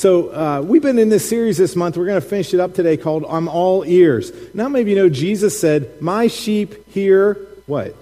So, uh, we've been in this series this month. We're going to finish it up today called I'm All Ears. Now, maybe you know Jesus said, My sheep hear what?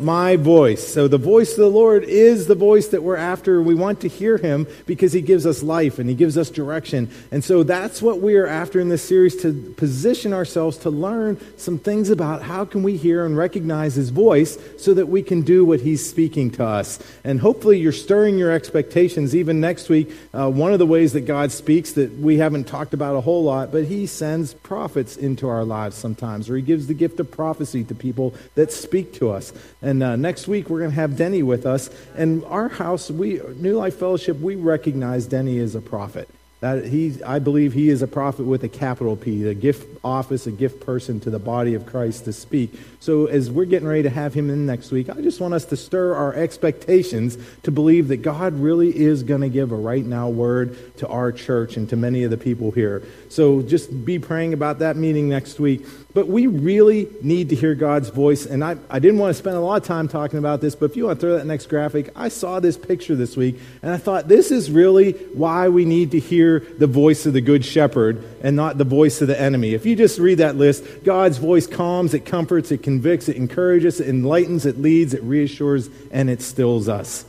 My voice. So the voice of the Lord is the voice that we're after. We want to hear him because he gives us life and he gives us direction. And so that's what we are after in this series to position ourselves to learn some things about how can we hear and recognize his voice so that we can do what he's speaking to us. And hopefully you're stirring your expectations even next week. Uh, one of the ways that God speaks that we haven't talked about a whole lot, but he sends prophets into our lives sometimes, or he gives the gift of prophecy to people that speak to us. And uh, next week we're going to have Denny with us. And our house, we New Life Fellowship, we recognize Denny as a prophet. That he, I believe he is a prophet with a capital P, a gift office, a gift person to the body of Christ to speak. So as we're getting ready to have him in next week, I just want us to stir our expectations to believe that God really is going to give a right now word to our church and to many of the people here. So just be praying about that meeting next week. But we really need to hear God's voice. And I, I didn't want to spend a lot of time talking about this, but if you want to throw that next graphic, I saw this picture this week, and I thought this is really why we need to hear the voice of the Good Shepherd and not the voice of the enemy. If you just read that list, God's voice calms, it comforts, it convicts, it encourages, it enlightens, it leads, it reassures, and it stills us.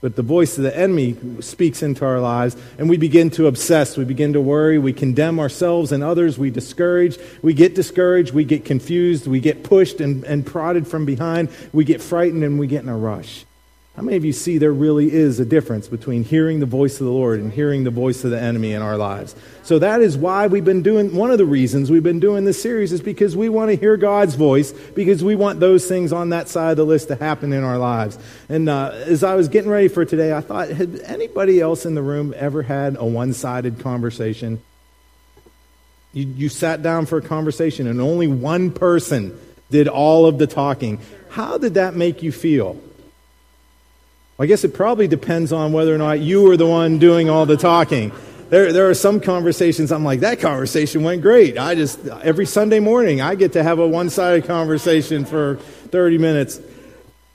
But the voice of the enemy speaks into our lives, and we begin to obsess. We begin to worry. We condemn ourselves and others. We discourage. We get discouraged. We get confused. We get pushed and, and prodded from behind. We get frightened, and we get in a rush. How many of you see there really is a difference between hearing the voice of the Lord and hearing the voice of the enemy in our lives? So that is why we've been doing, one of the reasons we've been doing this series is because we want to hear God's voice, because we want those things on that side of the list to happen in our lives. And uh, as I was getting ready for today, I thought, had anybody else in the room ever had a one sided conversation? You, you sat down for a conversation and only one person did all of the talking. How did that make you feel? I guess it probably depends on whether or not you were the one doing all the talking. There, there are some conversations I'm like, that conversation went great. I just, every Sunday morning, I get to have a one sided conversation for 30 minutes.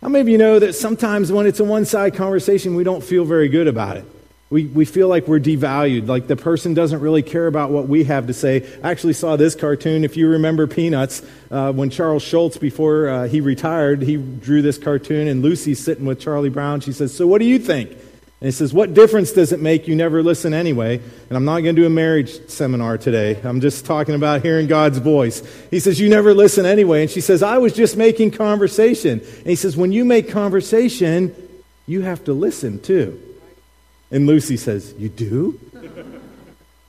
How many of you know that sometimes when it's a one sided conversation, we don't feel very good about it? We, we feel like we're devalued, like the person doesn't really care about what we have to say. I actually saw this cartoon. If you remember Peanuts, uh, when Charles Schulz, before uh, he retired, he drew this cartoon, and Lucy's sitting with Charlie Brown. She says, So what do you think? And he says, What difference does it make? You never listen anyway. And I'm not going to do a marriage seminar today. I'm just talking about hearing God's voice. He says, You never listen anyway. And she says, I was just making conversation. And he says, When you make conversation, you have to listen too. And Lucy says, You do?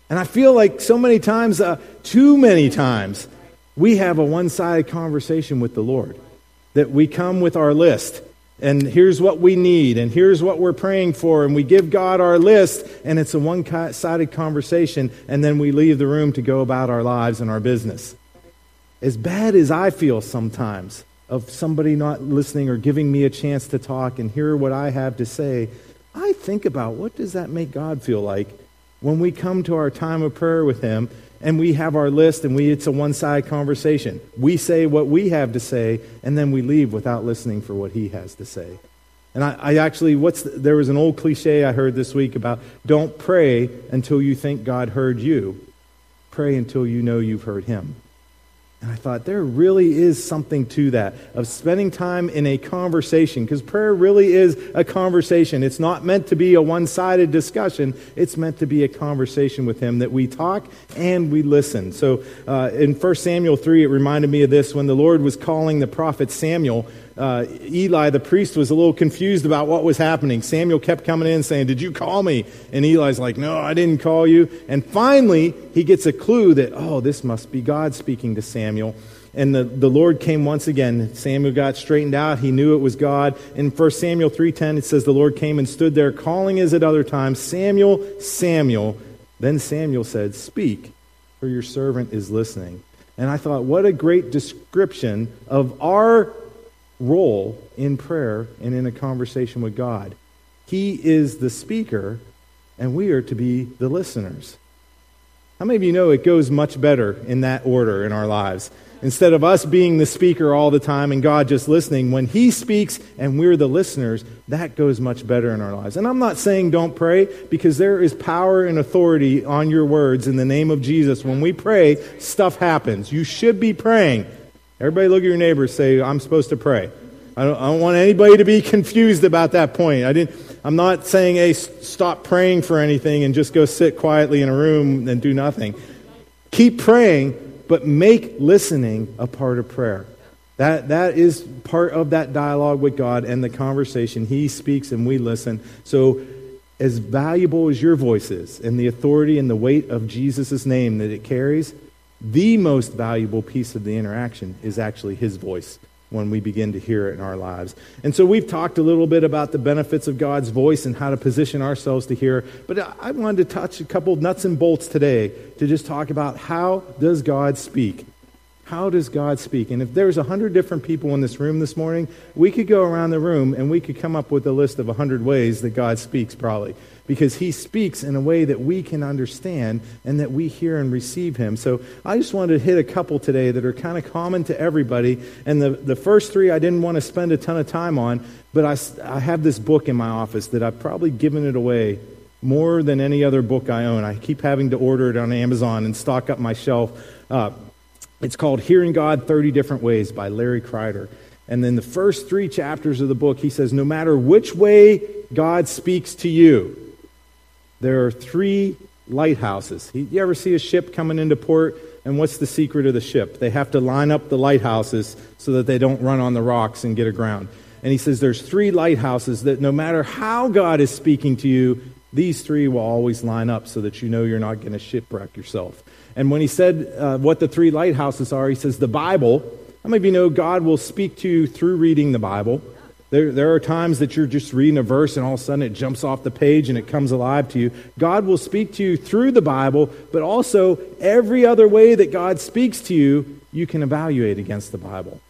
And I feel like so many times, uh, too many times, we have a one sided conversation with the Lord. That we come with our list, and here's what we need, and here's what we're praying for, and we give God our list, and it's a one sided conversation, and then we leave the room to go about our lives and our business. As bad as I feel sometimes of somebody not listening or giving me a chance to talk and hear what I have to say, I think about what does that make God feel like when we come to our time of prayer with Him and we have our list and we it's a one-sided conversation. We say what we have to say and then we leave without listening for what He has to say. And I, I actually, what's the, there was an old cliche I heard this week about don't pray until you think God heard you. Pray until you know you've heard Him. And I thought there really is something to that of spending time in a conversation because prayer really is a conversation. It's not meant to be a one sided discussion, it's meant to be a conversation with Him that we talk and we listen. So uh, in 1 Samuel 3, it reminded me of this when the Lord was calling the prophet Samuel uh, Eli, the priest, was a little confused about what was happening. Samuel kept coming in saying, Did you call me? And Eli's like, No, I didn't call you. And finally, he gets a clue that, Oh, this must be God speaking to Samuel. And the, the Lord came once again. Samuel got straightened out. He knew it was God. In 1 Samuel 3.10, it says, The Lord came and stood there, calling as at other times, Samuel, Samuel. Then Samuel said, Speak, for your servant is listening. And I thought, what a great description of our role in prayer and in a conversation with God. He is the speaker, and we are to be the listeners. How many of you know it goes much better in that order in our lives? Instead of us being the speaker all the time and God just listening, when He speaks and we're the listeners, that goes much better in our lives. And I'm not saying don't pray because there is power and authority on your words in the name of Jesus. When we pray, stuff happens. You should be praying. Everybody look at your neighbor say, I'm supposed to pray. I don't, I don't want anybody to be confused about that point. I didn't, I'm not saying, hey, stop praying for anything and just go sit quietly in a room and do nothing. Keep praying, but make listening a part of prayer. That, that is part of that dialogue with God and the conversation. He speaks and we listen. So, as valuable as your voice is and the authority and the weight of Jesus' name that it carries, the most valuable piece of the interaction is actually his voice when we begin to hear it in our lives. And so we've talked a little bit about the benefits of God's voice and how to position ourselves to hear, but I wanted to touch a couple nuts and bolts today to just talk about how does God speak? How does God speak? And if there's a hundred different people in this room this morning, we could go around the room and we could come up with a list of a hundred ways that God speaks probably because he speaks in a way that we can understand and that we hear and receive him. So I just wanted to hit a couple today that are kind of common to everybody. And the, the first three I didn't want to spend a ton of time on, but I, I have this book in my office that I've probably given it away more than any other book I own. I keep having to order it on Amazon and stock up my shelf. Uh, it's called Hearing God 30 Different Ways by Larry Kreider. And then the first three chapters of the book, he says, no matter which way God speaks to you, there are three lighthouses. You ever see a ship coming into port? And what's the secret of the ship? They have to line up the lighthouses so that they don't run on the rocks and get aground. And he says there's three lighthouses that no matter how God is speaking to you, these three will always line up so that you know you're not going to shipwreck yourself. And when he said uh, what the three lighthouses are, he says the Bible. How many of you know God will speak to you through reading the Bible? There, there are times that you're just reading a verse and all of a sudden it jumps off the page and it comes alive to you. God will speak to you through the Bible, but also every other way that God speaks to you, you can evaluate against the Bible.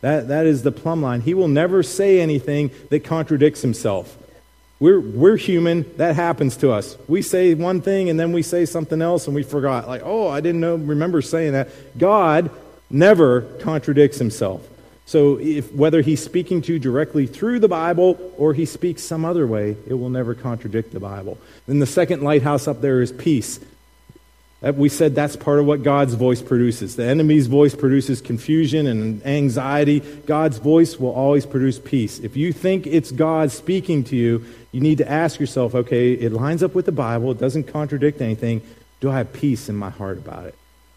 That, that is the plumb line. He will never say anything that contradicts himself. We're, we're human. That happens to us. We say one thing and then we say something else and we forgot. Like, oh, I didn't know, remember saying that. God never contradicts himself. So, if, whether he's speaking to you directly through the Bible or he speaks some other way, it will never contradict the Bible. Then the second lighthouse up there is peace. We said that's part of what God's voice produces. The enemy's voice produces confusion and anxiety. God's voice will always produce peace. If you think it's God speaking to you, you need to ask yourself okay, it lines up with the Bible, it doesn't contradict anything. Do I have peace in my heart about it?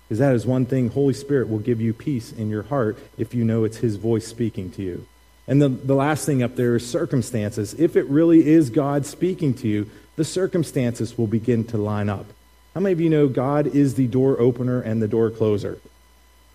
Because that is one thing, Holy Spirit will give you peace in your heart if you know it's His voice speaking to you. And the, the last thing up there is circumstances. If it really is God speaking to you, the circumstances will begin to line up. How many of you know God is the door opener and the door closer?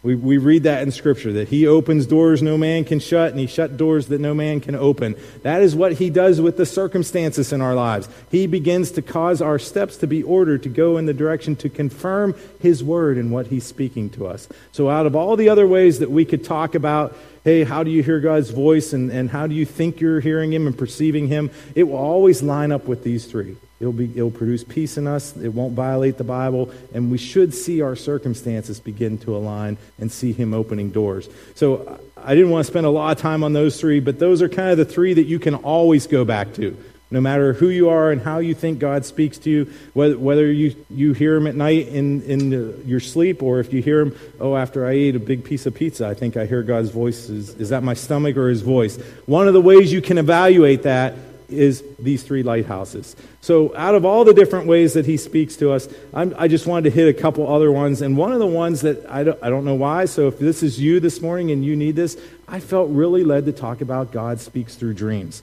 We, we read that in Scripture that He opens doors no man can shut, and He shut doors that no man can open. That is what He does with the circumstances in our lives. He begins to cause our steps to be ordered to go in the direction to confirm His word and what He's speaking to us. So, out of all the other ways that we could talk about, hey, how do you hear God's voice and, and how do you think you're hearing Him and perceiving Him, it will always line up with these three. It'll, be, it'll produce peace in us. It won't violate the Bible. And we should see our circumstances begin to align and see Him opening doors. So I didn't want to spend a lot of time on those three, but those are kind of the three that you can always go back to. No matter who you are and how you think God speaks to you, whether, whether you, you hear Him at night in, in your sleep or if you hear Him, oh, after I ate a big piece of pizza, I think I hear God's voice. Is, is that my stomach or His voice? One of the ways you can evaluate that is these three lighthouses. So, out of all the different ways that he speaks to us, I'm, i just wanted to hit a couple other ones. And one of the ones that I don't, I don't know why, so if this is you this morning and you need this, I felt really led to talk about God speaks through dreams.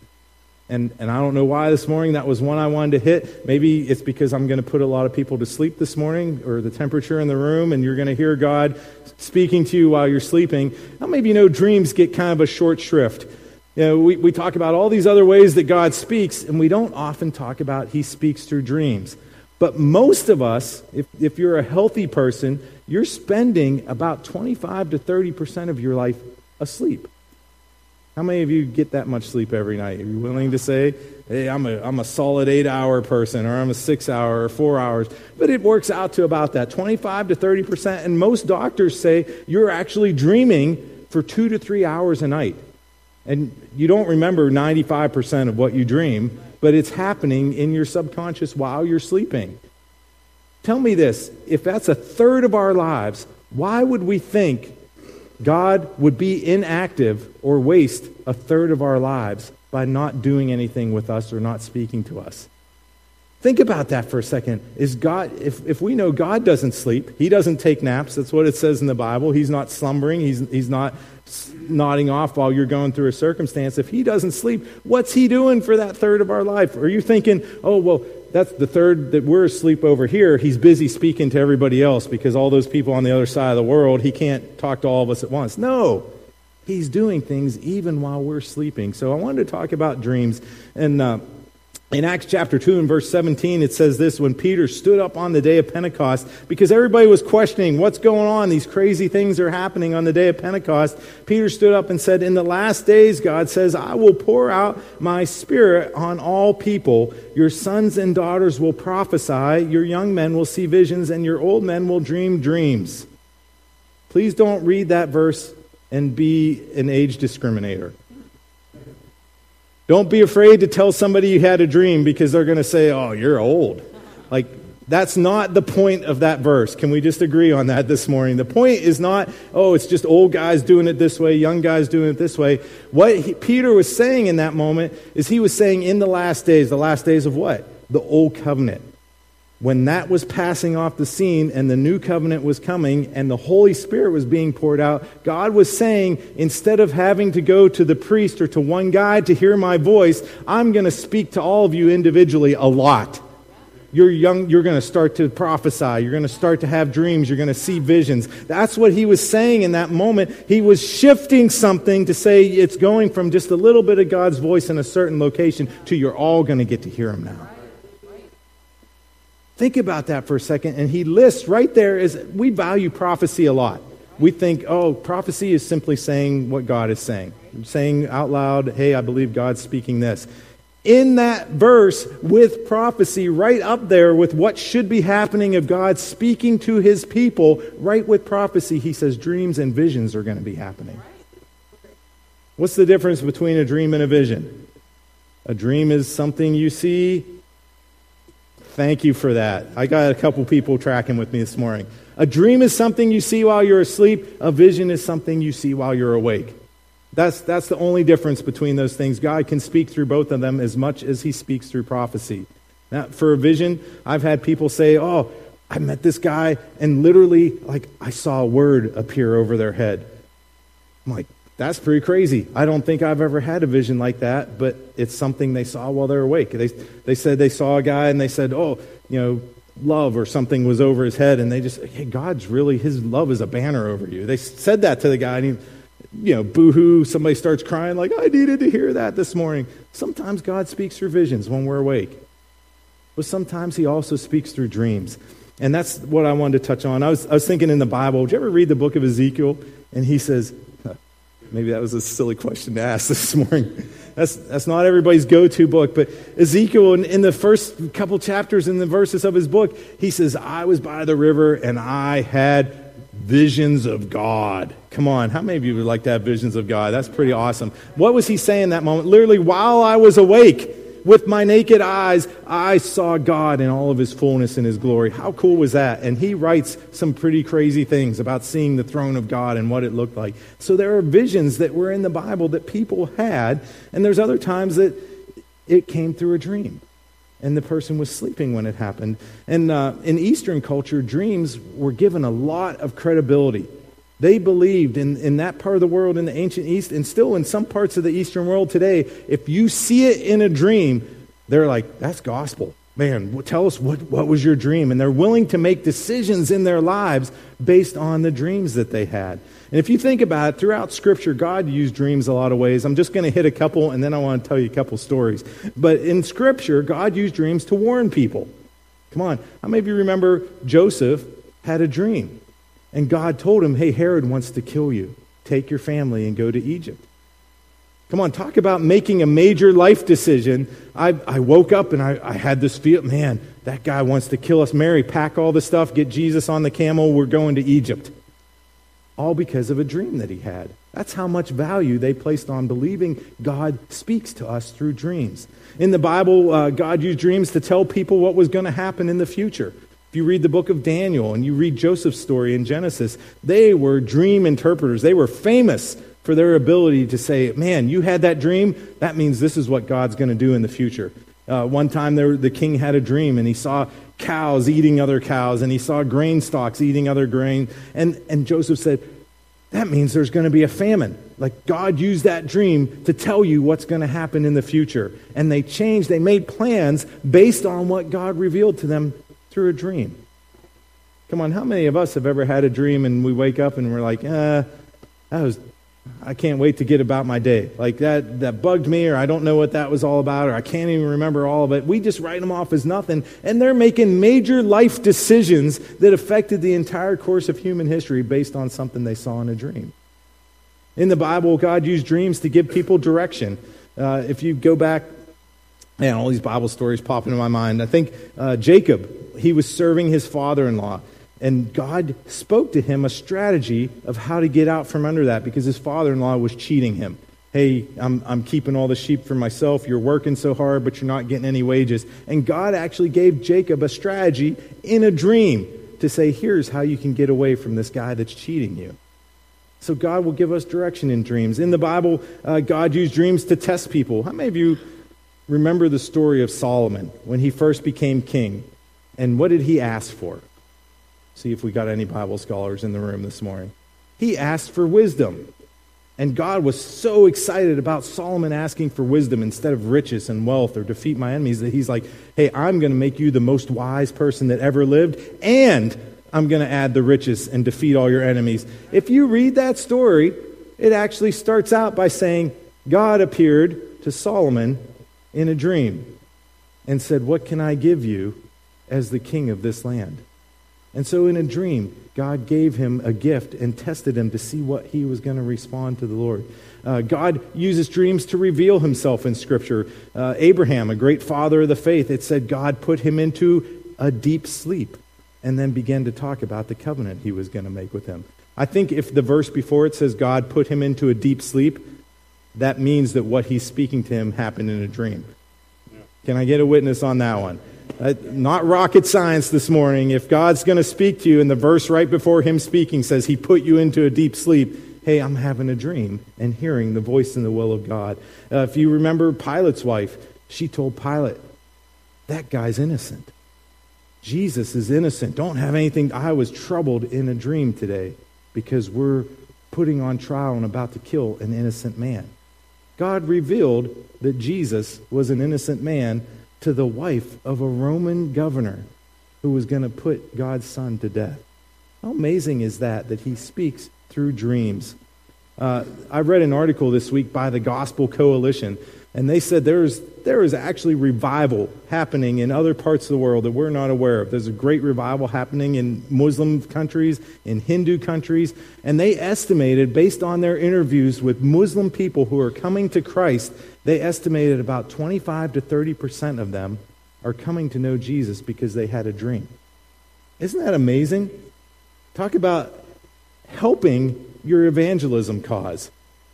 And, and I don't know why this morning that was one I wanted to hit. Maybe it's because I'm going to put a lot of people to sleep this morning or the temperature in the room and you're going to hear God speaking to you while you're sleeping. Now, maybe you know dreams get kind of a short shrift. You know, we, we talk about all these other ways that God speaks, and we don't often talk about He speaks through dreams. But most of us, if, if you're a healthy person, you're spending about 25 to 30% of your life asleep. How many of you get that much sleep every night? Are you willing to say, hey, I'm a, I'm a solid eight hour person, or I'm a six hour, or four hours? But it works out to about that 25 to 30%. And most doctors say you're actually dreaming for two to three hours a night. And you don't remember 95% of what you dream, but it's happening in your subconscious while you're sleeping. Tell me this if that's a third of our lives, why would we think God would be inactive or waste a third of our lives by not doing anything with us or not speaking to us? Think about that for a second. Is God, if, if we know God doesn't sleep, He doesn't take naps, that's what it says in the Bible. He's not slumbering, He's, he's not nodding off while you're going through a circumstance. If He doesn't sleep, what's He doing for that third of our life? Are you thinking, oh, well, that's the third that we're asleep over here. He's busy speaking to everybody else because all those people on the other side of the world, he can't talk to all of us at once. No, he's doing things even while we're sleeping. So I wanted to talk about dreams. And uh, in Acts chapter 2 and verse 17, it says this when Peter stood up on the day of Pentecost, because everybody was questioning what's going on, these crazy things are happening on the day of Pentecost. Peter stood up and said, In the last days, God says, I will pour out my spirit on all people. Your sons and daughters will prophesy, your young men will see visions, and your old men will dream dreams. Please don't read that verse and be an age discriminator. Don't be afraid to tell somebody you had a dream because they're going to say, oh, you're old. Like, that's not the point of that verse. Can we just agree on that this morning? The point is not, oh, it's just old guys doing it this way, young guys doing it this way. What he, Peter was saying in that moment is he was saying in the last days, the last days of what? The old covenant when that was passing off the scene and the new covenant was coming and the Holy Spirit was being poured out, God was saying, instead of having to go to the priest or to one guy to hear my voice, I'm going to speak to all of you individually a lot. You're young, you're going to start to prophesy. You're going to start to have dreams. You're going to see visions. That's what he was saying in that moment. He was shifting something to say it's going from just a little bit of God's voice in a certain location to you're all going to get to hear him now. Think about that for a second. And he lists right there is we value prophecy a lot. We think, oh, prophecy is simply saying what God is saying, saying out loud, hey, I believe God's speaking this. In that verse, with prophecy right up there with what should be happening of God speaking to his people, right with prophecy, he says dreams and visions are going to be happening. What's the difference between a dream and a vision? A dream is something you see, Thank you for that. I got a couple people tracking with me this morning. A dream is something you see while you're asleep, a vision is something you see while you're awake. That's, that's the only difference between those things. God can speak through both of them as much as he speaks through prophecy. Now, for a vision, I've had people say, Oh, I met this guy, and literally, like, I saw a word appear over their head. I'm like, that's pretty crazy. I don't think I've ever had a vision like that, but it's something they saw while they're awake. They, they said they saw a guy and they said, oh, you know, love or something was over his head. And they just, hey, God's really, his love is a banner over you. They said that to the guy and he, you know, boohoo, somebody starts crying like, I needed to hear that this morning. Sometimes God speaks through visions when we're awake. But sometimes he also speaks through dreams. And that's what I wanted to touch on. I was, I was thinking in the Bible, did you ever read the book of Ezekiel? And he says, Maybe that was a silly question to ask this morning. That's, that's not everybody's go to book, but Ezekiel, in, in the first couple chapters in the verses of his book, he says, I was by the river and I had visions of God. Come on, how many of you would like to have visions of God? That's pretty awesome. What was he saying that moment? Literally, while I was awake, with my naked eyes, I saw God in all of his fullness and his glory. How cool was that? And he writes some pretty crazy things about seeing the throne of God and what it looked like. So there are visions that were in the Bible that people had, and there's other times that it came through a dream. And the person was sleeping when it happened. And uh, in Eastern culture, dreams were given a lot of credibility. They believed in, in that part of the world in the ancient East, and still in some parts of the Eastern world today, if you see it in a dream, they're like, that's gospel. Man, tell us what, what was your dream? And they're willing to make decisions in their lives based on the dreams that they had. And if you think about it, throughout Scripture, God used dreams a lot of ways. I'm just going to hit a couple, and then I want to tell you a couple stories. But in Scripture, God used dreams to warn people. Come on. How many of you remember Joseph had a dream? And God told him, Hey, Herod wants to kill you. Take your family and go to Egypt. Come on, talk about making a major life decision. I, I woke up and I, I had this feel, man, that guy wants to kill us. Mary, pack all the stuff, get Jesus on the camel, we're going to Egypt. All because of a dream that he had. That's how much value they placed on believing God speaks to us through dreams. In the Bible, uh, God used dreams to tell people what was going to happen in the future. If you read the book of Daniel and you read Joseph's story in Genesis, they were dream interpreters. They were famous for their ability to say, Man, you had that dream? That means this is what God's going to do in the future. Uh, one time the king had a dream and he saw cows eating other cows and he saw grain stalks eating other grain. And, and Joseph said, That means there's going to be a famine. Like God used that dream to tell you what's going to happen in the future. And they changed, they made plans based on what God revealed to them through a dream. Come on, how many of us have ever had a dream and we wake up and we're like, uh, that was I can't wait to get about my day. Like that, that bugged me, or I don't know what that was all about, or I can't even remember all of it. We just write them off as nothing, and they're making major life decisions that affected the entire course of human history based on something they saw in a dream. In the Bible, God used dreams to give people direction. Uh, if you go back, man, all these Bible stories pop into my mind. I think uh, Jacob, he was serving his father in law. And God spoke to him a strategy of how to get out from under that because his father in law was cheating him. Hey, I'm, I'm keeping all the sheep for myself. You're working so hard, but you're not getting any wages. And God actually gave Jacob a strategy in a dream to say, here's how you can get away from this guy that's cheating you. So God will give us direction in dreams. In the Bible, uh, God used dreams to test people. How many of you remember the story of Solomon when he first became king? And what did he ask for? See if we got any Bible scholars in the room this morning. He asked for wisdom. And God was so excited about Solomon asking for wisdom instead of riches and wealth or defeat my enemies that he's like, hey, I'm going to make you the most wise person that ever lived, and I'm going to add the riches and defeat all your enemies. If you read that story, it actually starts out by saying, God appeared to Solomon in a dream and said, What can I give you as the king of this land? And so, in a dream, God gave him a gift and tested him to see what he was going to respond to the Lord. Uh, God uses dreams to reveal himself in Scripture. Uh, Abraham, a great father of the faith, it said God put him into a deep sleep and then began to talk about the covenant he was going to make with him. I think if the verse before it says God put him into a deep sleep, that means that what he's speaking to him happened in a dream. Can I get a witness on that one? Uh, not rocket science this morning. If God's going to speak to you, and the verse right before him speaking says he put you into a deep sleep, hey, I'm having a dream and hearing the voice and the will of God. Uh, if you remember Pilate's wife, she told Pilate, that guy's innocent. Jesus is innocent. Don't have anything. I was troubled in a dream today because we're putting on trial and about to kill an innocent man. God revealed that Jesus was an innocent man to the wife of a Roman governor who was going to put God's son to death. How amazing is that, that he speaks through dreams? Uh, I read an article this week by the Gospel Coalition and they said there's, there is actually revival happening in other parts of the world that we're not aware of. There's a great revival happening in Muslim countries, in Hindu countries. And they estimated, based on their interviews with Muslim people who are coming to Christ, they estimated about 25 to 30% of them are coming to know Jesus because they had a dream. Isn't that amazing? Talk about helping your evangelism cause.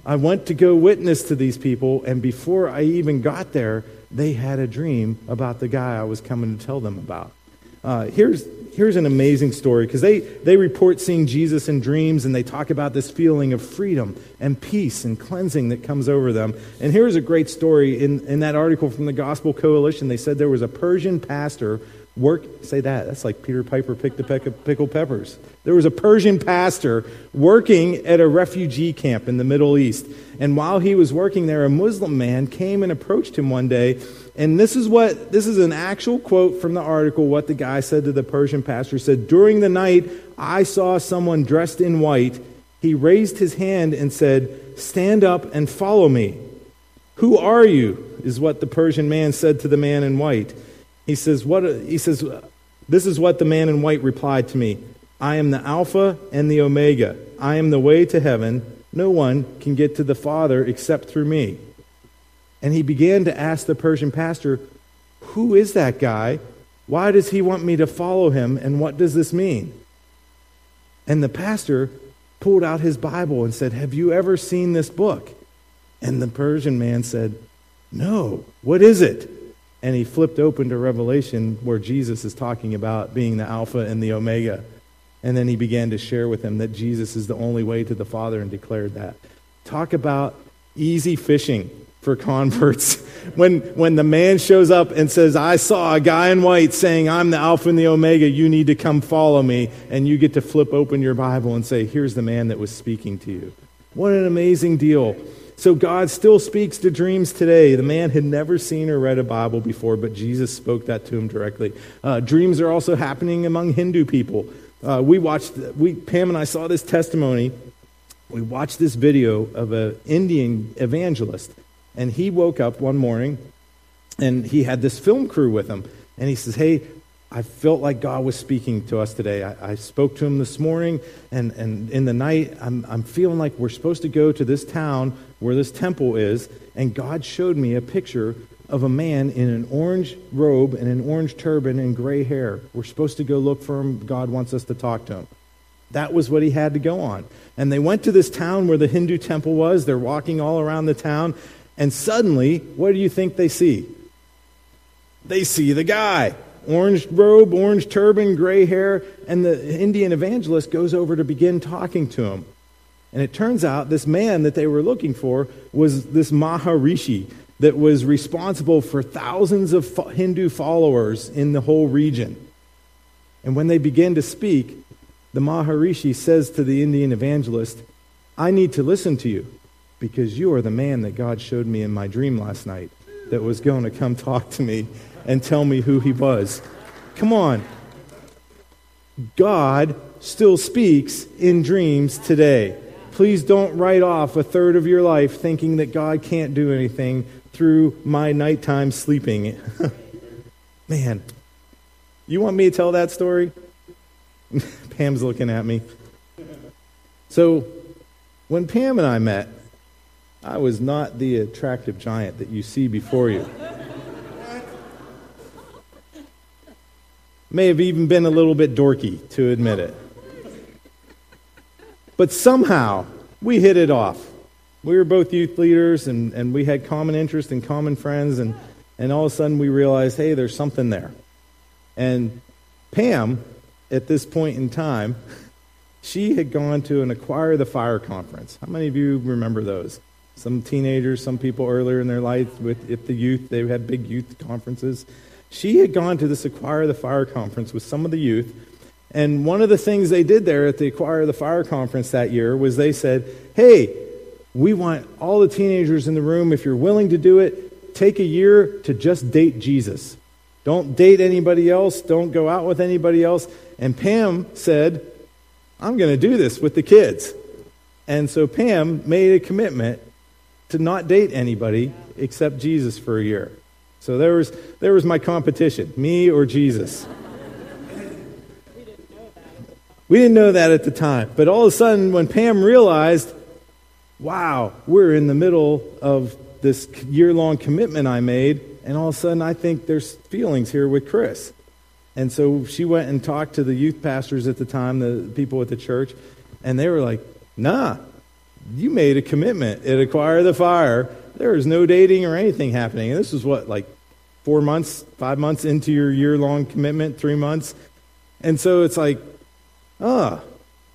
I went to go witness to these people, and before I even got there, they had a dream about the guy I was coming to tell them about. Uh, here's, here's an amazing story because they, they report seeing Jesus in dreams and they talk about this feeling of freedom and peace and cleansing that comes over them. And here's a great story in, in that article from the Gospel Coalition. They said there was a Persian pastor work say that that's like peter piper picked the peck of pickled peppers. There was a persian pastor working at a refugee camp in the middle east and while he was working there a muslim man came and approached him one day and this is what this is an actual quote from the article what the guy said to the persian pastor. He said during the night i saw someone dressed in white. He raised his hand and said stand up and follow me who are you? is what the persian man said to the man in white he says, what, he says, This is what the man in white replied to me I am the Alpha and the Omega. I am the way to heaven. No one can get to the Father except through me. And he began to ask the Persian pastor, Who is that guy? Why does he want me to follow him? And what does this mean? And the pastor pulled out his Bible and said, Have you ever seen this book? And the Persian man said, No. What is it? And he flipped open to Revelation where Jesus is talking about being the Alpha and the Omega. And then he began to share with him that Jesus is the only way to the Father and declared that. Talk about easy fishing for converts. when, when the man shows up and says, I saw a guy in white saying, I'm the Alpha and the Omega, you need to come follow me, and you get to flip open your Bible and say, Here's the man that was speaking to you. What an amazing deal. So God still speaks to dreams today. The man had never seen or read a Bible before, but Jesus spoke that to him directly. Uh, dreams are also happening among Hindu people. Uh, we watched, we, Pam and I saw this testimony. We watched this video of an Indian evangelist, and he woke up one morning and he had this film crew with him. And he says, Hey, I felt like God was speaking to us today. I, I, spoke to him this morning, and, and in the night, I'm, I'm feeling like we're supposed to go to this town where this temple is, and God showed me a picture of a man in an orange robe and an orange turban and gray hair. We're supposed to go look for him. God wants us to talk to him. That was what he had to go on. And they went to this town where the Hindu temple was. They're walking all around the town, and suddenly, what do you think they see? They see the guy orange robe, orange turban, gray hair, and the Indian evangelist goes over to begin talking to him. And it turns out this man that they were looking for was this Maharishi that was responsible for thousands of Hindu followers in the whole region. And when they begin to speak, the Maharishi says to the Indian evangelist, I need to listen to you because you are the man that God showed me in my dream last night that was going to come talk to me and tell me who he was. Come on. God still speaks in dreams today. Please don't write off a third of your life thinking that God can't do anything through my nighttime sleeping. Man, you want me to tell that story? Pam's looking at me. So, when Pam and I met, I was not the attractive giant that you see before you. May have even been a little bit dorky to admit it. But somehow we hit it off. We were both youth leaders and, and we had common interests and common friends, and, and all of a sudden we realized hey, there's something there. And Pam, at this point in time, she had gone to an Acquire the Fire conference. How many of you remember those? Some teenagers, some people earlier in their life, with if the youth, they had big youth conferences. She had gone to this Acquire the Fire conference with some of the youth, and one of the things they did there at the Acquire the Fire conference that year was they said, Hey, we want all the teenagers in the room, if you're willing to do it, take a year to just date Jesus. Don't date anybody else, don't go out with anybody else. And Pam said, I'm going to do this with the kids. And so Pam made a commitment to not date anybody except Jesus for a year. So there was, there was my competition me or Jesus. We didn't know that at the time. But all of a sudden, when Pam realized, wow, we're in the middle of this year long commitment I made, and all of a sudden I think there's feelings here with Chris. And so she went and talked to the youth pastors at the time, the people at the church, and they were like, nah, you made a commitment at Acquire the Fire. There was no dating or anything happening. And this was what, like four months, five months into your year long commitment, three months. And so it's like, ah, oh,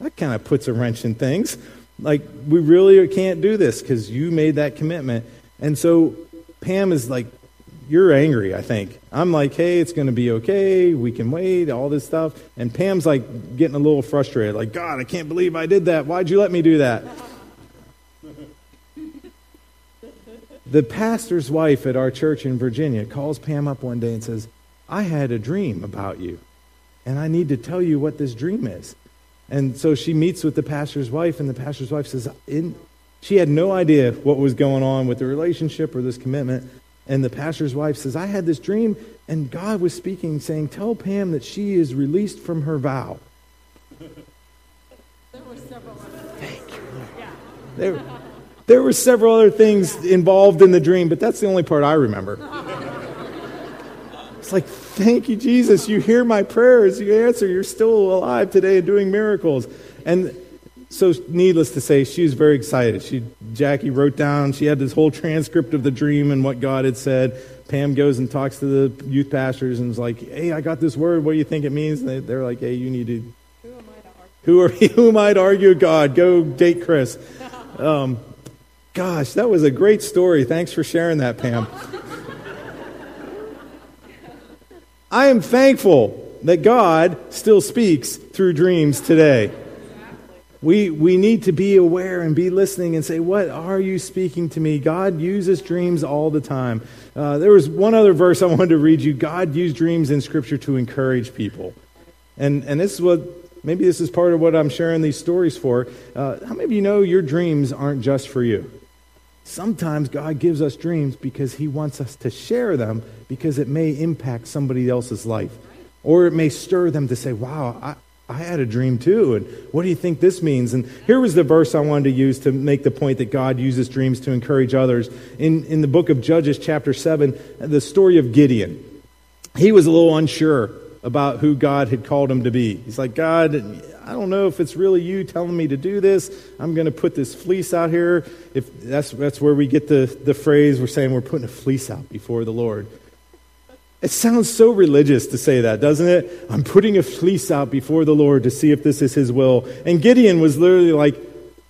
that kind of puts a wrench in things. Like, we really can't do this because you made that commitment. And so Pam is like, you're angry, I think. I'm like, hey, it's going to be okay. We can wait, all this stuff. And Pam's like getting a little frustrated, like, God, I can't believe I did that. Why'd you let me do that? The pastor's wife at our church in Virginia calls Pam up one day and says, I had a dream about you, and I need to tell you what this dream is. And so she meets with the pastor's wife, and the pastor's wife says, in, she had no idea what was going on with the relationship or this commitment. And the pastor's wife says, I had this dream, and God was speaking, saying, Tell Pam that she is released from her vow. There were several. Thank you, Lord. Yeah. There, there were several other things involved in the dream, but that's the only part I remember. It's like, thank you, Jesus. You hear my prayers. You answer. You're still alive today and doing miracles. And so, needless to say, she was very excited. She, Jackie wrote down, she had this whole transcript of the dream and what God had said. Pam goes and talks to the youth pastors and is like, hey, I got this word. What do you think it means? And they, are like, hey, you need to. Who, am i to are, who might argue God? Go date Chris. Um, gosh, that was a great story. Thanks for sharing that, Pam. I am thankful that God still speaks through dreams today. We, we need to be aware and be listening and say, What are you speaking to me? God uses dreams all the time. Uh, there was one other verse I wanted to read you. God used dreams in Scripture to encourage people. And, and this is what, maybe this is part of what I'm sharing these stories for. Uh, how many of you know your dreams aren't just for you? Sometimes God gives us dreams because He wants us to share them because it may impact somebody else's life. Or it may stir them to say, Wow, I, I had a dream too. And what do you think this means? And here was the verse I wanted to use to make the point that God uses dreams to encourage others. In, in the book of Judges, chapter 7, the story of Gideon. He was a little unsure about who God had called him to be. He's like, God, I don't know if it's really you telling me to do this. I'm going to put this fleece out here. If that's, that's where we get the, the phrase we're saying we're putting a fleece out before the Lord. It sounds so religious to say that, doesn't it? I'm putting a fleece out before the Lord to see if this is his will. And Gideon was literally like,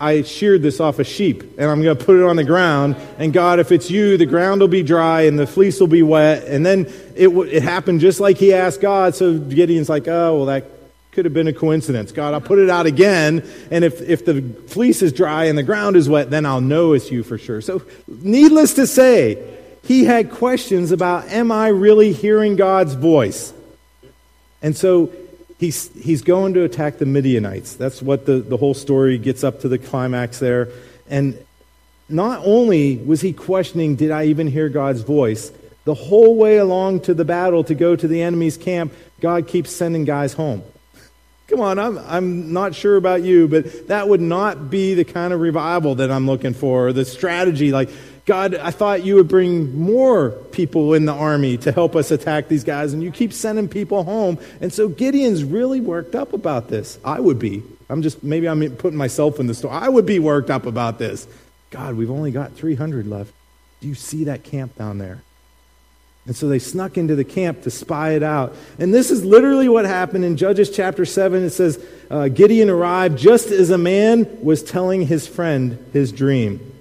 I sheared this off a sheep and I'm going to put it on the ground. And God, if it's you, the ground will be dry and the fleece will be wet. And then it, it happened just like he asked God. So Gideon's like, oh, well, that could have been a coincidence. God, I'll put it out again. And if, if the fleece is dry and the ground is wet, then I'll know it's you for sure. So, needless to say, he had questions about, am I really hearing God's voice? And so he's, he's going to attack the Midianites. That's what the, the whole story gets up to the climax there. And not only was he questioning, did I even hear God's voice? The whole way along to the battle to go to the enemy's camp, God keeps sending guys home. Come on, I'm, I'm not sure about you, but that would not be the kind of revival that I'm looking for, or the strategy. Like, God, I thought you would bring more people in the army to help us attack these guys, and you keep sending people home. And so Gideon's really worked up about this. I would be. I'm just, maybe I'm putting myself in the story. I would be worked up about this. God, we've only got 300 left. Do you see that camp down there? And so they snuck into the camp to spy it out. And this is literally what happened in Judges chapter 7. It says, uh, Gideon arrived just as a man was telling his friend his dream.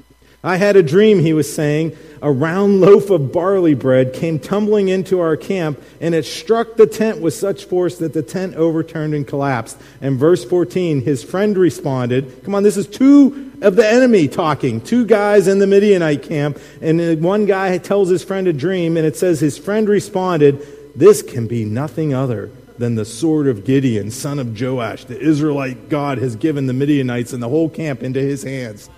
I had a dream, he was saying. A round loaf of barley bread came tumbling into our camp, and it struck the tent with such force that the tent overturned and collapsed. And verse 14, his friend responded, Come on, this is two of the enemy talking, two guys in the Midianite camp. And one guy tells his friend a dream, and it says, His friend responded, This can be nothing other than the sword of Gideon, son of Joash. The Israelite God has given the Midianites and the whole camp into his hands.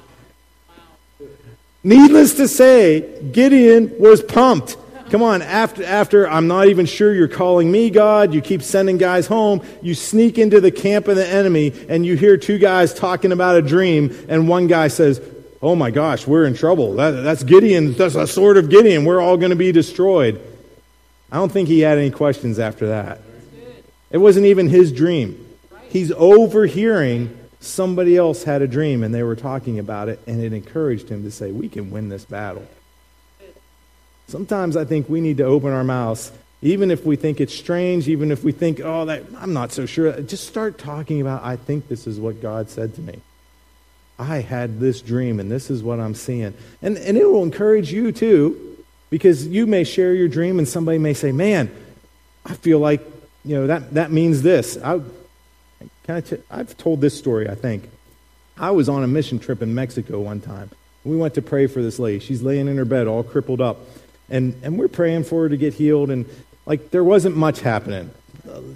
Needless to say, Gideon was pumped. Come on, after, after I'm not even sure you're calling me God, you keep sending guys home, you sneak into the camp of the enemy, and you hear two guys talking about a dream, and one guy says, Oh my gosh, we're in trouble. That, that's Gideon, that's a sword of Gideon. We're all going to be destroyed. I don't think he had any questions after that. It wasn't even his dream. He's overhearing somebody else had a dream and they were talking about it, and it encouraged him to say, We can win this battle. Sometimes I think we need to open our mouths, even if we think it's strange, even if we think, Oh, that, I'm not so sure. Just start talking about, I think this is what God said to me. I had this dream, and this is what I'm seeing. And, and it will encourage you too, because you may share your dream, and somebody may say, Man, I feel like, you know, that, that means this. I, can I t- I've told this story, I think. I was on a mission trip in Mexico one time. We went to pray for this lady. She's laying in her bed, all crippled up. And, and we're praying for her to get healed. And, like, there wasn't much happening.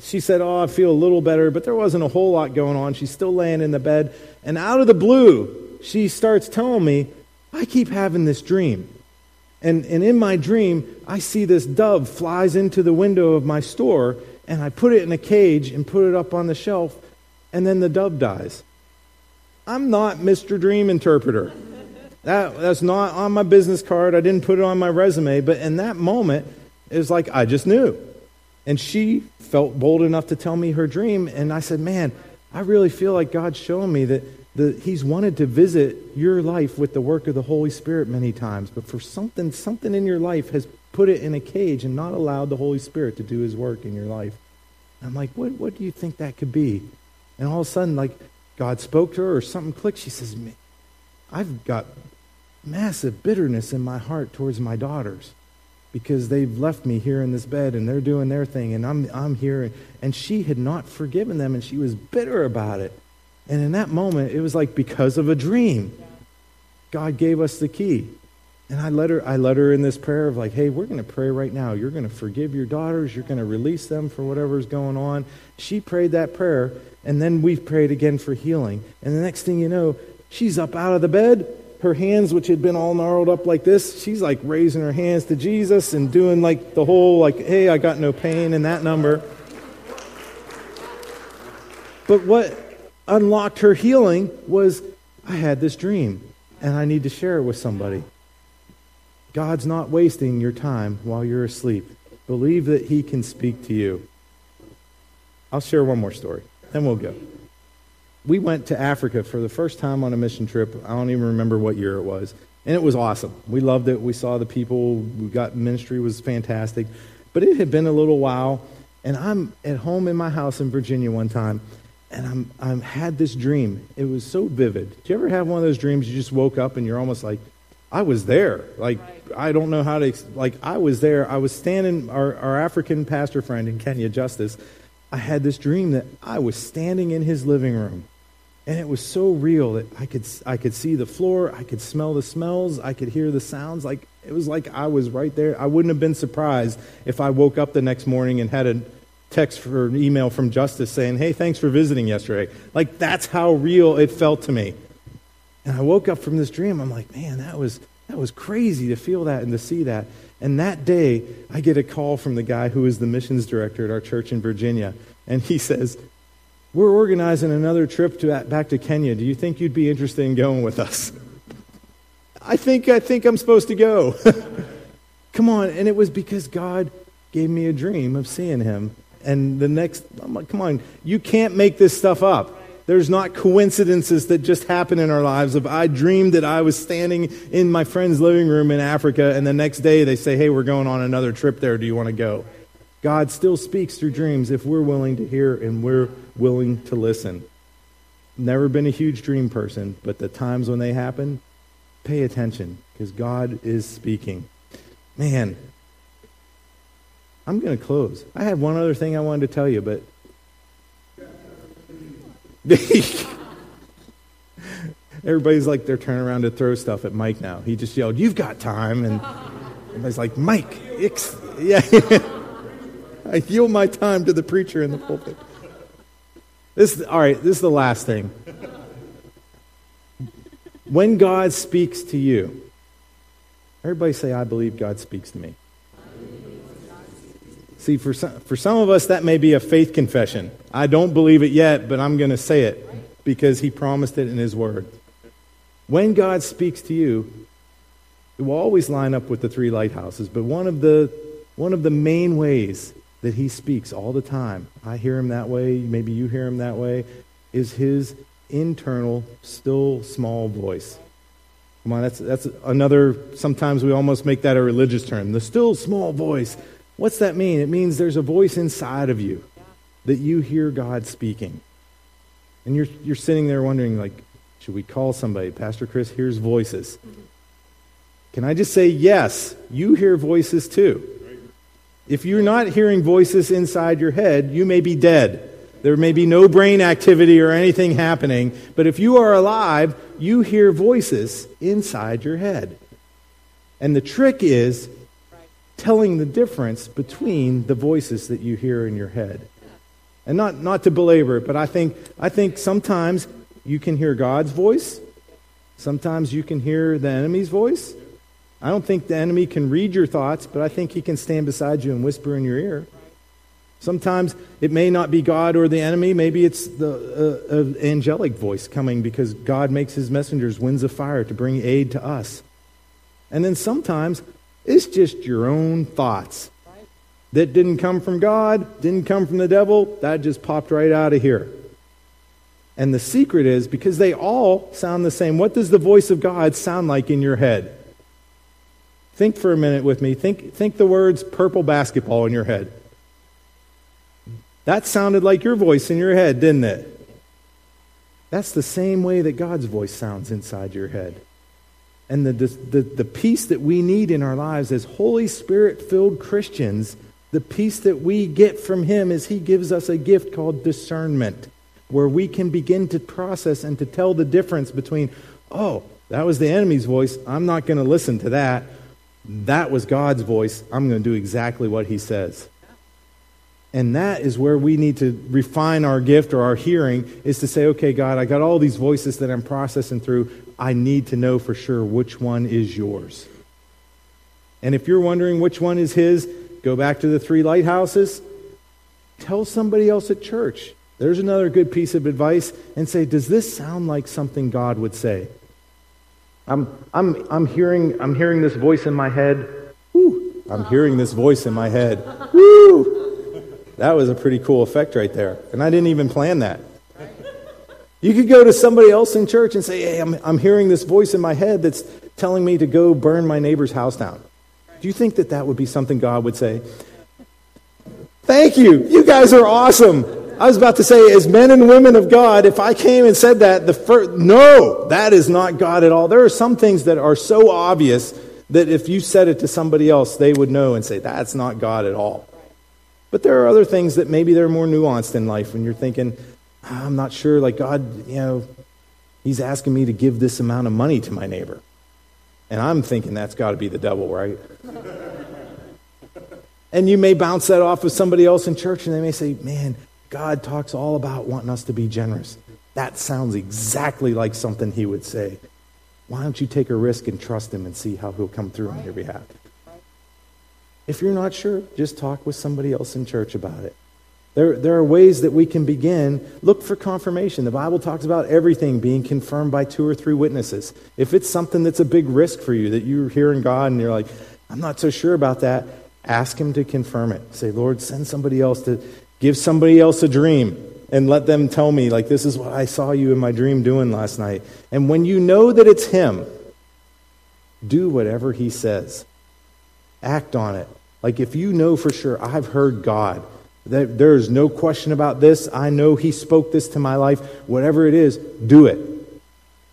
She said, Oh, I feel a little better, but there wasn't a whole lot going on. She's still laying in the bed. And out of the blue, she starts telling me, I keep having this dream. And, and in my dream, I see this dove flies into the window of my store, and I put it in a cage and put it up on the shelf and then the dove dies. I'm not Mr. Dream Interpreter. That, that's not on my business card. I didn't put it on my resume. But in that moment, it was like I just knew. And she felt bold enough to tell me her dream. And I said, Man, I really feel like God's showing me that the, He's wanted to visit your life with the work of the Holy Spirit many times. But for something, something in your life has put it in a cage and not allowed the Holy Spirit to do His work in your life. I'm like, what, what do you think that could be? And all of a sudden, like, God spoke to her or something clicked. She says, I've got massive bitterness in my heart towards my daughters because they've left me here in this bed and they're doing their thing and I'm, I'm here. And she had not forgiven them and she was bitter about it. And in that moment, it was like because of a dream, God gave us the key. And I let her, I led her in this prayer of like, hey, we're going to pray right now. You're going to forgive your daughters. You're going to release them for whatever's going on. She prayed that prayer, and then we prayed again for healing. And the next thing you know, she's up out of the bed. Her hands, which had been all gnarled up like this, she's like raising her hands to Jesus and doing like the whole, like, hey, I got no pain in that number. But what unlocked her healing was I had this dream, and I need to share it with somebody. God's not wasting your time while you're asleep. Believe that He can speak to you. I'll share one more story, then we'll go. We went to Africa for the first time on a mission trip. I don't even remember what year it was. And it was awesome. We loved it. We saw the people. We got ministry was fantastic. But it had been a little while, and I'm at home in my house in Virginia one time, and I'm I'm had this dream. It was so vivid. Do you ever have one of those dreams you just woke up and you're almost like, I was there. Like, I don't know how to, like, I was there. I was standing, our, our African pastor friend in Kenya, Justice, I had this dream that I was standing in his living room. And it was so real that I could, I could see the floor, I could smell the smells, I could hear the sounds. Like, it was like I was right there. I wouldn't have been surprised if I woke up the next morning and had a text or email from Justice saying, hey, thanks for visiting yesterday. Like, that's how real it felt to me. And I woke up from this dream. I'm like, man, that was, that was crazy to feel that and to see that. And that day, I get a call from the guy who is the missions director at our church in Virginia. And he says, We're organizing another trip to, back to Kenya. Do you think you'd be interested in going with us? I think, I think I'm supposed to go. Come on. And it was because God gave me a dream of seeing him. And the next, I'm like, come on, you can't make this stuff up. There's not coincidences that just happen in our lives of I dreamed that I was standing in my friend's living room in Africa and the next day they say, "Hey, we're going on another trip there. Do you want to go?" God still speaks through dreams if we're willing to hear and we're willing to listen. Never been a huge dream person, but the times when they happen, pay attention because God is speaking. Man, I'm going to close. I had one other thing I wanted to tell you, but Everybody's like they're turning around to throw stuff at Mike now. He just yelled, "You've got time!" And everybody's like, "Mike, yeah." I yield my time to the preacher in the pulpit. This, all right. This is the last thing. When God speaks to you, everybody say, "I believe God speaks to me." See, for some, for some of us, that may be a faith confession. I don't believe it yet, but I'm going to say it because he promised it in his word. When God speaks to you, it will always line up with the three lighthouses, but one of the, one of the main ways that he speaks all the time, I hear him that way, maybe you hear him that way, is his internal, still small voice. Come on, that's, that's another, sometimes we almost make that a religious term. The still small voice. What's that mean? It means there's a voice inside of you that you hear God speaking. And you're, you're sitting there wondering, like, should we call somebody? Pastor Chris hears voices. Can I just say, yes, you hear voices too. If you're not hearing voices inside your head, you may be dead. There may be no brain activity or anything happening. But if you are alive, you hear voices inside your head. And the trick is telling the difference between the voices that you hear in your head. And not, not to belabor it, but I think, I think sometimes you can hear God's voice. Sometimes you can hear the enemy's voice. I don't think the enemy can read your thoughts, but I think he can stand beside you and whisper in your ear. Sometimes it may not be God or the enemy. Maybe it's the uh, angelic voice coming because God makes his messengers winds of fire to bring aid to us. And then sometimes it's just your own thoughts that didn't come from God, didn't come from the devil. That just popped right out of here. And the secret is because they all sound the same. What does the voice of God sound like in your head? Think for a minute with me. Think, think the words purple basketball in your head. That sounded like your voice in your head, didn't it? That's the same way that God's voice sounds inside your head. And the, the, the peace that we need in our lives as Holy Spirit filled Christians, the peace that we get from Him is He gives us a gift called discernment, where we can begin to process and to tell the difference between, oh, that was the enemy's voice. I'm not going to listen to that. That was God's voice. I'm going to do exactly what He says. And that is where we need to refine our gift or our hearing is to say, okay, God, I got all these voices that I'm processing through. I need to know for sure which one is yours. And if you're wondering which one is His, go back to the three lighthouses. Tell somebody else at church. There's another good piece of advice and say, does this sound like something God would say? I'm, I'm, I'm, hearing, I'm hearing this voice in my head. Woo, I'm hearing this voice in my head. Woo! That was a pretty cool effect right there. And I didn't even plan that. You could go to somebody else in church and say, Hey, I'm, I'm hearing this voice in my head that's telling me to go burn my neighbor's house down. Do you think that that would be something God would say? Thank you. You guys are awesome. I was about to say, as men and women of God, if I came and said that, the first, no, that is not God at all. There are some things that are so obvious that if you said it to somebody else, they would know and say, that's not God at all. But there are other things that maybe they're more nuanced in life when you're thinking, I'm not sure, like God, you know, He's asking me to give this amount of money to my neighbor. And I'm thinking that's got to be the devil, right? and you may bounce that off of somebody else in church and they may say, Man, God talks all about wanting us to be generous. That sounds exactly like something He would say. Why don't you take a risk and trust Him and see how He'll come through on your behalf? If you're not sure, just talk with somebody else in church about it. There, there are ways that we can begin. Look for confirmation. The Bible talks about everything being confirmed by two or three witnesses. If it's something that's a big risk for you, that you're hearing God and you're like, I'm not so sure about that, ask Him to confirm it. Say, Lord, send somebody else to give somebody else a dream and let them tell me, like, this is what I saw you in my dream doing last night. And when you know that it's Him, do whatever He says, act on it. Like if you know for sure, I've heard God, there is no question about this, I know He spoke this to my life, whatever it is, do it.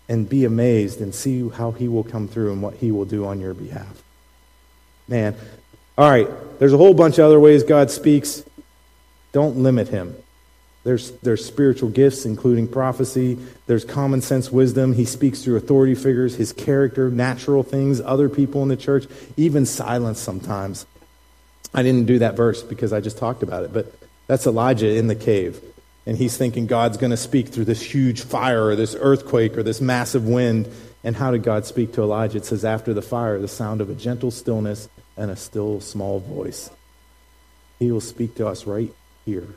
And be amazed and see how He will come through and what He will do on your behalf. Man, all right, there's a whole bunch of other ways God speaks. Don't limit Him. There's, there's spiritual gifts, including prophecy. There's common sense wisdom. He speaks through authority figures, his character, natural things, other people in the church, even silence sometimes. I didn't do that verse because I just talked about it, but that's Elijah in the cave. And he's thinking God's going to speak through this huge fire or this earthquake or this massive wind. And how did God speak to Elijah? It says, after the fire, the sound of a gentle stillness and a still small voice. He will speak to us right here.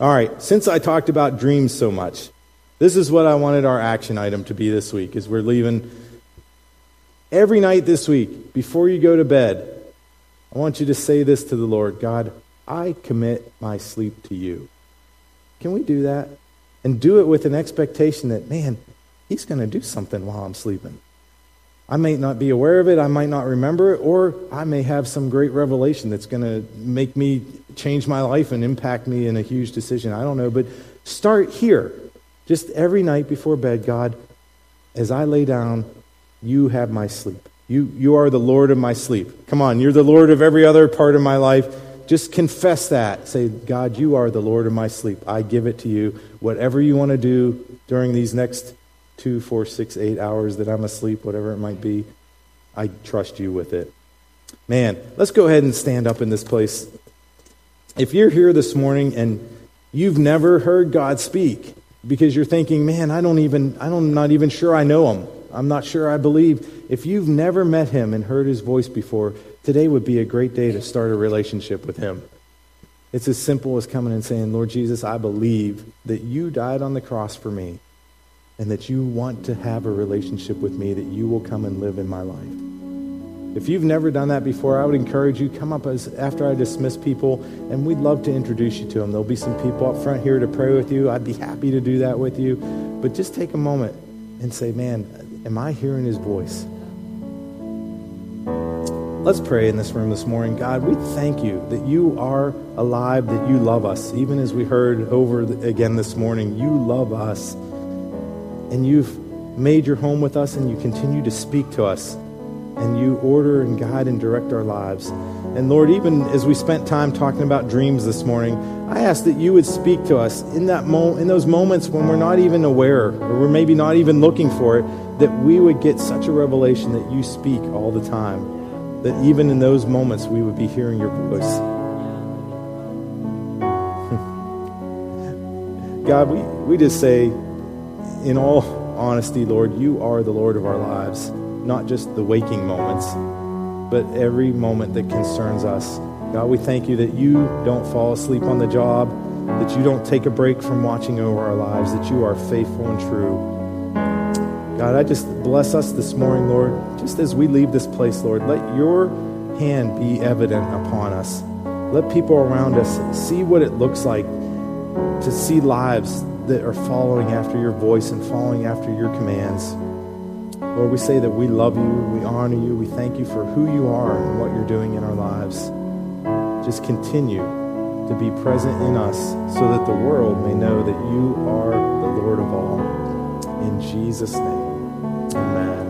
All right, since I talked about dreams so much, this is what I wanted our action item to be this week as we're leaving. Every night this week, before you go to bed, I want you to say this to the Lord God, I commit my sleep to you. Can we do that? And do it with an expectation that, man, He's going to do something while I'm sleeping. I may not be aware of it, I might not remember it, or I may have some great revelation that's going to make me change my life and impact me in a huge decision. I don't know, but start here. Just every night before bed, God, as I lay down, you have my sleep. You, you are the Lord of my sleep. Come on, you're the Lord of every other part of my life. Just confess that. Say, God, you are the Lord of my sleep. I give it to you. Whatever you want to do during these next two, four, six, eight hours that I'm asleep, whatever it might be, I trust you with it. Man, let's go ahead and stand up in this place. If you're here this morning and you've never heard God speak because you're thinking, man, I don't even, I'm not even sure I know him. I'm not sure I believe. If you've never met him and heard his voice before, today would be a great day to start a relationship with him. It's as simple as coming and saying, Lord Jesus, I believe that you died on the cross for me and that you want to have a relationship with me, that you will come and live in my life. If you've never done that before, I would encourage you come up as after I dismiss people, and we'd love to introduce you to them. There'll be some people up front here to pray with you. I'd be happy to do that with you. But just take a moment and say, "Man, am I hearing His voice?" Let's pray in this room this morning. God, we thank you that you are alive, that you love us. Even as we heard over again this morning, you love us. And you've made your home with us, and you continue to speak to us. And you order and guide and direct our lives. And Lord, even as we spent time talking about dreams this morning, I ask that you would speak to us in that mo- in those moments when we're not even aware or we're maybe not even looking for it, that we would get such a revelation that you speak all the time that even in those moments we would be hearing your voice. God, we, we just say, in all honesty, Lord, you are the Lord of our lives, not just the waking moments, but every moment that concerns us. God, we thank you that you don't fall asleep on the job, that you don't take a break from watching over our lives, that you are faithful and true. God, I just bless us this morning, Lord. Just as we leave this place, Lord, let your hand be evident upon us. Let people around us see what it looks like to see lives that are following after your voice and following after your commands. Lord, we say that we love you, we honor you, we thank you for who you are and what you're doing in our lives. Just continue to be present in us so that the world may know that you are the Lord of all. In Jesus' name, amen.